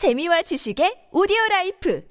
재미와 지식의 오디오 라이프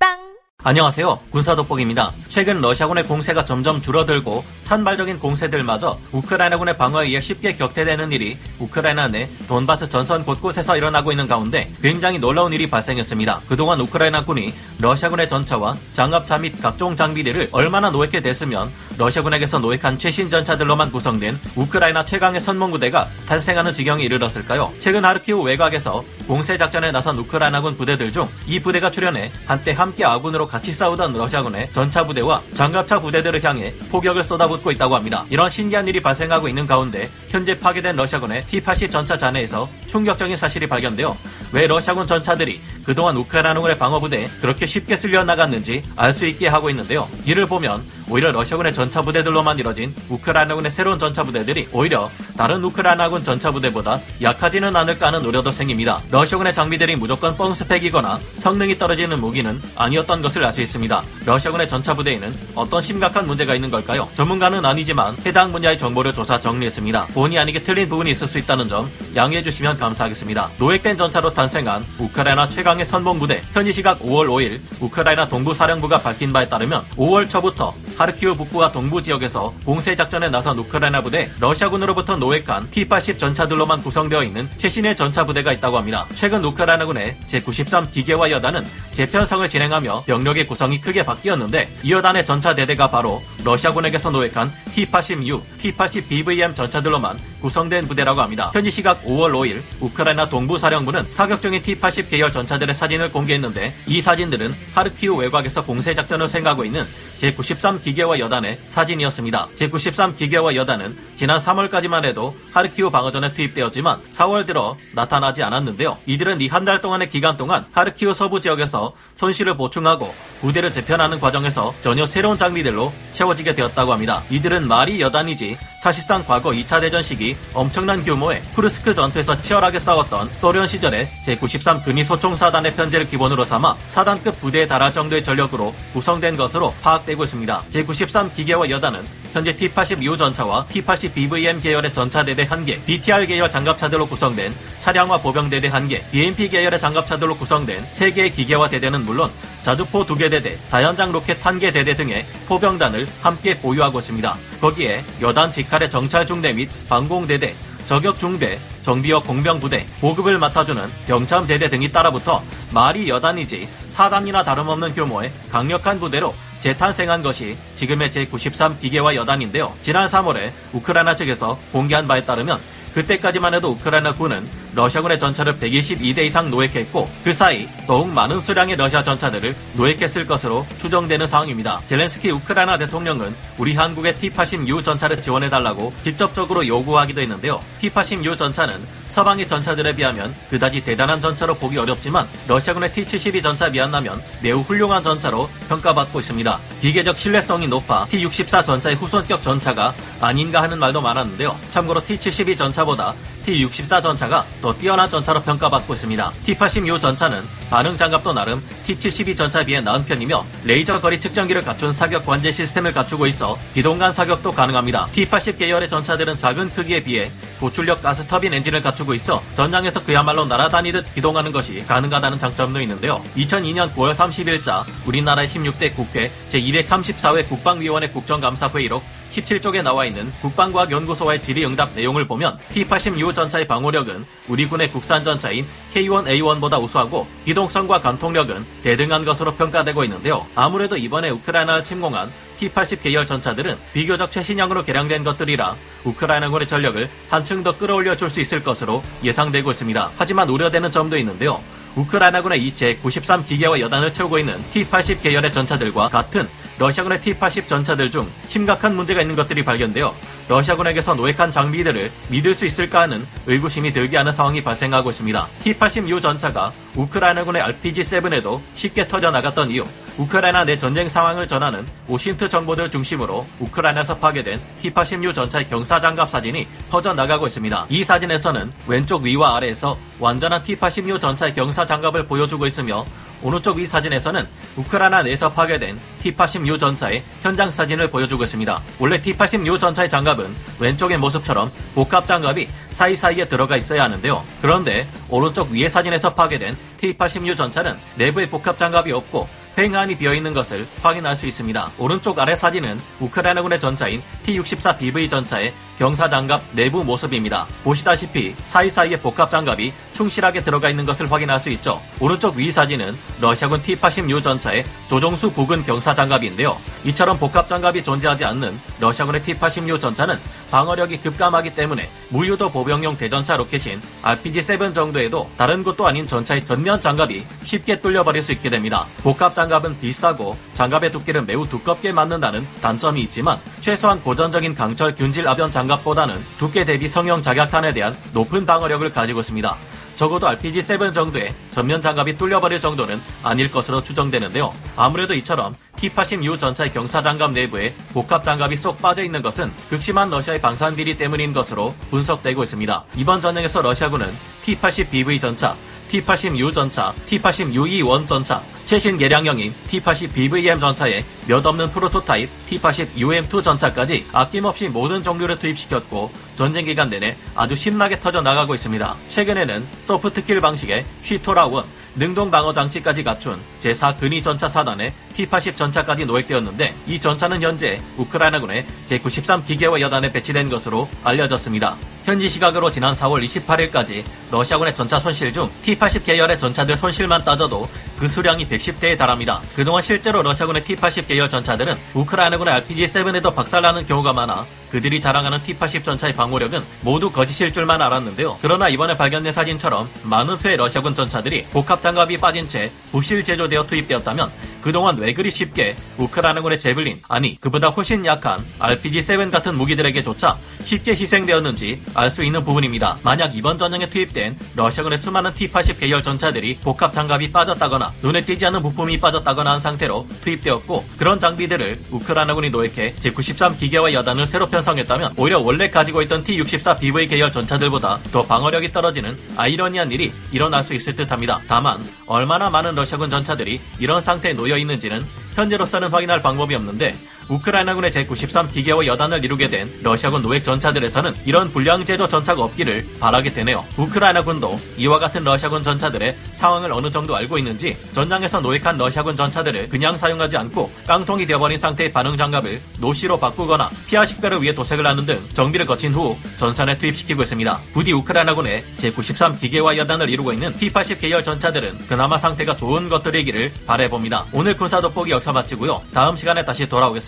팟빵 안녕하세요. 군사독복입니다. 최근 러시아군의 공세가 점점 줄어들고 산발적인 공세들마저 우크라이나군의 방어에 의해 쉽게 격퇴되는 일이 우크라이나 내 돈바스 전선 곳곳에서 일어나고 있는 가운데 굉장히 놀라운 일이 발생했습니다. 그동안 우크라이나군이 러시아군의 전차와 장갑차 및 각종 장비들을 얼마나 노획해 댔으면 러시아군에게서 노획한 최신 전차들로만 구성된 우크라이나 최강의 선봉부대가 탄생하는 지경에 이르렀을까요? 최근 하르키우 외곽에서 공세 작전에 나선 우크라이나군 부대들 중 이 부대가 출현해 한때 함께 아군으로 같이 싸우던 러시아군의 전차 부대와 장갑차 부대들을 향해 포격을 쏟아붓고 있다고 합니다. 이런 신기한 일이 발생하고 있는 가운데 현재 파괴된 러시아군의 T-80 전차 잔해에서 충격적인 사실이 발견되어 왜 러시아군 전차들이 그동안 우크라이나군의 방어부대에 그렇게 쉽게 쓸려 나갔는지 알 수 있게 하고 있는데요. 이를 보면 오히려 러시아군의 전차 부대들로만 이뤄진 우크라이나군의 새로운 전차 부대들이 오히려 다른 우크라이나군 전차 부대보다 약하지는 않을까 하는 우려도 생깁니다. 러시아군의 장비들이 무조건 뻥 스펙이거나 성능이 떨어지는 무기는 아니었던 것을 알 수 있습니다. 러시아군의 전차 부대에는 어떤 심각한 문제가 있는 걸까요? 전문가는 아니지만 해당 분야의 정보를 조사 정리했습니다. 본의 아니게 틀린 부분이 있을 수 있다는 점 양해해 주시면 감사하겠습니다. 노획된 전차로 탄생한 우크라이나 최강의 선봉 부대 현지 시각 5월 5일 우크라이나 동부 사령부가 밝힌 바에 따르면 5월 초부터 하르키우 북부와 동부 지역에서 공세 작전에 나선 우크라이나 부대 러시아군으로부터 노획한 T-80 전차들로만 구성되어 있는 최신의 전차 부대가 있다고 합니다. 최근 우크라이나군의 제93 기계화 여단은 재편성을 진행하며 병력의 구성이 크게 바뀌었는데 이 여단의 전차 대대가 바로 러시아군에게서 노획한 T-80U, T-80 BVM 전차들로만 구성된 부대라고 합니다. 현지 시각 5월 5일 우크라이나 동부 사령부는 사격 중인 T-80 계열 전차들의 사진을 공개했는데 이 사진들은 하르키우 외곽에서 공세 작전을 생각하고 있는 제93 기계화 여단의 사진이었습니다. 제93 기계화 여단은 지난 3월까지만 해도 하르키우 방어전에 투입되었지만 4월 들어 나타나지 않았는데요. 이들은 이 한 달 동안의 기간 동안 하르키우 서부 지역에서 손실을 보충하고 부대를 재편하는 과정에서 전혀 새로운 장비들로 채워지게 되었다고 합니다. 이들은 말이 여단이지 사실상 과거 2차 대전 시기 엄청난 규모의 쿠르스크 전투에서 치열하게 싸웠던 소련 시절의 제93 근위 소총사단의 편제를 기본으로 삼아 사단급 부대에 달할 정도의 전력으로 구성된 것으로 파악되고 있습니다. 제93 기계화 여단은 현재 T-80U 전차와 T-80 BVM 계열의 전차대대 1개, BTR 계열 장갑차들로 구성된 차량화 보병대대 1개, BMP 계열의 장갑차들로 구성된 3개의 기계화 대대는 물론 자주포 2개 대대, 다연장 로켓 1개 대대 등의 포병단을 함께 보유하고 있습니다. 거기에 여단 직할의 정찰 중대 및 방공대대, 저격 중대, 정비역 공병부대, 보급을 맡아주는 병참 대대 등이 따라붙어 말이 여단이지 사단이나 다름없는 규모의 강력한 부대로 재탄생한 것이 지금의 제93 기계화 여단인데요. 지난 3월에 우크라이나 측에서 공개한 바에 따르면 그때까지만 해도 우크라이나 군은 러시아군의 전차를 122대 이상 노획했고 그 사이 더욱 많은 수량의 러시아 전차들을 노획했을 것으로 추정되는 상황입니다. 젤렌스키 우크라이나 대통령은 우리 한국의 T-80U 전차를 지원해달라고 직접적으로 요구하기도 했는데요. T-80U 전차는 서방의 전차들에 비하면 그다지 대단한 전차로 보기 어렵지만 러시아군의 T-72 전차에 비한다면 매우 훌륭한 전차로 평가받고 있습니다. 기계적 신뢰성이 높아 T-64 전차의 후손격 전차가 아닌가 하는 말도 많았는데요. 참고로 T-72 전차보다 T-64 전차가 더 뛰어난 전차로 평가받고 있습니다. T-80U 전차는 반응 장갑도 나름 T-72 전차에 비해 나은 편이며 레이저 거리 측정기를 갖춘 사격 관제 시스템을 갖추고 있어 기동간 사격도 가능합니다. T-80 계열의 전차들은 작은 크기에 비해 고출력 가스 터빈 엔진을 갖추고 있어 전장에서 그야말로 날아다니듯 기동하는 것이 가능하다는 장점도 있는데요. 2002년 9월 30일자 우리나라의 16대 국회 제234회 국방위원회 국정감사회의록 17쪽에 나와 있는 국방과학연구소와의 질의응답 내용을 보면 T-80U 전차의 방호력은 우리 군의 국산 전차인 K1A1보다 우수하고 기동성과 관통력은 대등한 것으로 평가되고 있는데요. 아무래도 이번에 우크라이나를 침공한 T-80 계열 전차들은 비교적 최신형으로 개량된 것들이라 우크라이나군의 전력을 한층 더 끌어올려 줄 수 있을 것으로 예상되고 있습니다. 하지만 우려되는 점도 있는데요. 우크라이나군의 이제 93 기계화 여단을 채우고 있는 T-80 계열의 전차들과 같은 러시아군의 T-80 전차들 중 심각한 문제가 있는 것들이 발견되어 러시아군에게서 노획한 장비들을 믿을 수 있을까 하는 의구심이 들게 하는 상황이 발생하고 있습니다. T-80U 전차가 우크라이나군의 RPG-7에도 쉽게 터져나갔던 이유 우크라이나 내 전쟁 상황을 전하는 오신트 정보들 중심으로 우크라이나에서 파괴된 T-80U 전차의 경사장갑 사진이 퍼져나가고 있습니다. 이 사진에서는 왼쪽 위와 아래에서 완전한 T-80U 전차의 경사장갑을 보여주고 있으며 오른쪽 위 사진에서는 우크라이나 내에서 파괴된 T-80U 전차의 현장 사진을 보여주고 있습니다. 원래 T-80U 전차의 장갑은 왼쪽의 모습처럼 복합 장갑이 사이사이에 들어가 있어야 하는데요. 그런데 오른쪽 위의 사진에서 파괴된 T-86 전차는 내부에 복합 장갑이 없고 횡안이 비어있는 것을 확인할 수 있습니다. 오른쪽 아래 사진은 우크라이나군의 전차인 T-64BV 전차의 경사장갑 내부 모습입니다. 보시다시피 사이사이에 복합장갑이 충실하게 들어가 있는 것을 확인할 수 있죠. 오른쪽 위 사진은 러시아군 T-86 전차의 조종수 부근 경사장갑인데요. 이처럼 복합장갑이 존재하지 않는 러시아군의 T-86 전차는 방어력이 급감하기 때문에 무유도 보병용 대전차 로켓인 RPG-7 정도에도 다른 곳도 아닌 전차의 전면 장갑이 쉽게 뚫려버릴 수 있게 됩니다. 복합 장갑은 비싸고 장갑의 두께를 매우 두껍게 맞는다는 단점이 있지만 최소한 고전적인 강철 균질 아변 장갑보다는 두께 대비 성형 자격탄에 대한 높은 방어력을 가지고 있습니다. 적어도 RPG-7 정도의 전면 장갑이 뚫려버릴 정도는 아닐 것으로 추정되는데요. 아무래도 이처럼 T-86 전차의 경사 장갑 내부에 복합 장갑이 쏙 빠져 있는 것은 극심한 러시아의 방산 비리 때문인 것으로 분석되고 있습니다. 이번 전쟁에서 러시아군은 T-80BV 전차, T-80U 전차, T-80UE1 전차, 최신 개량형인 T-80BVM 전차에 몇 없는 프로토타입 T-80UM2 전차까지 아낌없이 모든 종류를 투입시켰고 전쟁 기간 내내 아주 신나게 터져 나가고 있습니다. 최근에는 소프트킬 방식의 쉬토라1 능동 방어 장치까지 갖춘 제4 근위 전차 사단의 T-80 전차까지 노획되었는데 이 전차는 현재 우크라이나군의 제93 기계화 여단에 배치된 것으로 알려졌습니다. 현지 시각으로 지난 4월 28일까지 러시아군의 전차 손실 중 T-80 계열의 전차들 손실만 따져도 그 수량이 110대에 달합니다. 그동안 실제로 러시아군의 T-80 계열 전차들은 우크라이나군의 RPG-7에도 박살나는 경우가 많아 그들이 자랑하는 T-80 전차의 방어력은 모두 거짓일 줄만 알았는데요. 그러나 이번에 발견된 사진처럼 많은 수의 러시아군 전차들이 복합 장갑이 빠진 채 부실 제조되어 투입되었다면 그동안 왜 그리 쉽게 우크라이나군의 제블린, 아니 그보다 훨씬 약한 RPG-7 같은 무기들에게조차 쉽게 희생되었는지 알 수 있는 부분입니다. 만약 이번 전쟁에 투입된 러시아군의 수많은 T-80 계열 전차들이 복합 장갑이 빠졌다거나 눈에 띄지 않는 부품이 빠졌다거나 한 상태로 투입되었고 그런 장비들을 우크라이나군이 노획해 제93 기계화 여단을 새로 편성했다면 오히려 원래 가지고 있던 T-64BV 계열 전차들보다 더 방어력이 떨어지는 아이러니한 일이 일어날 수 있을 듯합니다. 다만 얼마나 많은 러시아군 전차들이 이런 상태에 놓여 있는지는 현재로서는 확인할 방법이 없는데 우크라이나군의 제93 기계화 여단을 이루게 된 러시아군 노획 전차들에서는 이런 불량 제조 전차가 없기를 바라게 되네요. 우크라이나군도 이와 같은 러시아군 전차들의 상황을 어느 정도 알고 있는지 전장에서 노획한 러시아군 전차들을 그냥 사용하지 않고 깡통이 되어버린 상태의 반응 장갑을 노시로 바꾸거나 피하 식별을 위해 도색을 하는 등 정비를 거친 후 전선에 투입시키고 있습니다. 부디 우크라이나군의 제93 기계화 여단을 이루고 있는 T-80 계열 전차들은 그나마 상태가 좋은 것들이기를 바래봅니다. 오늘 군사 돋보기 역사 마치고요. 다음 시간에 다시 돌아오겠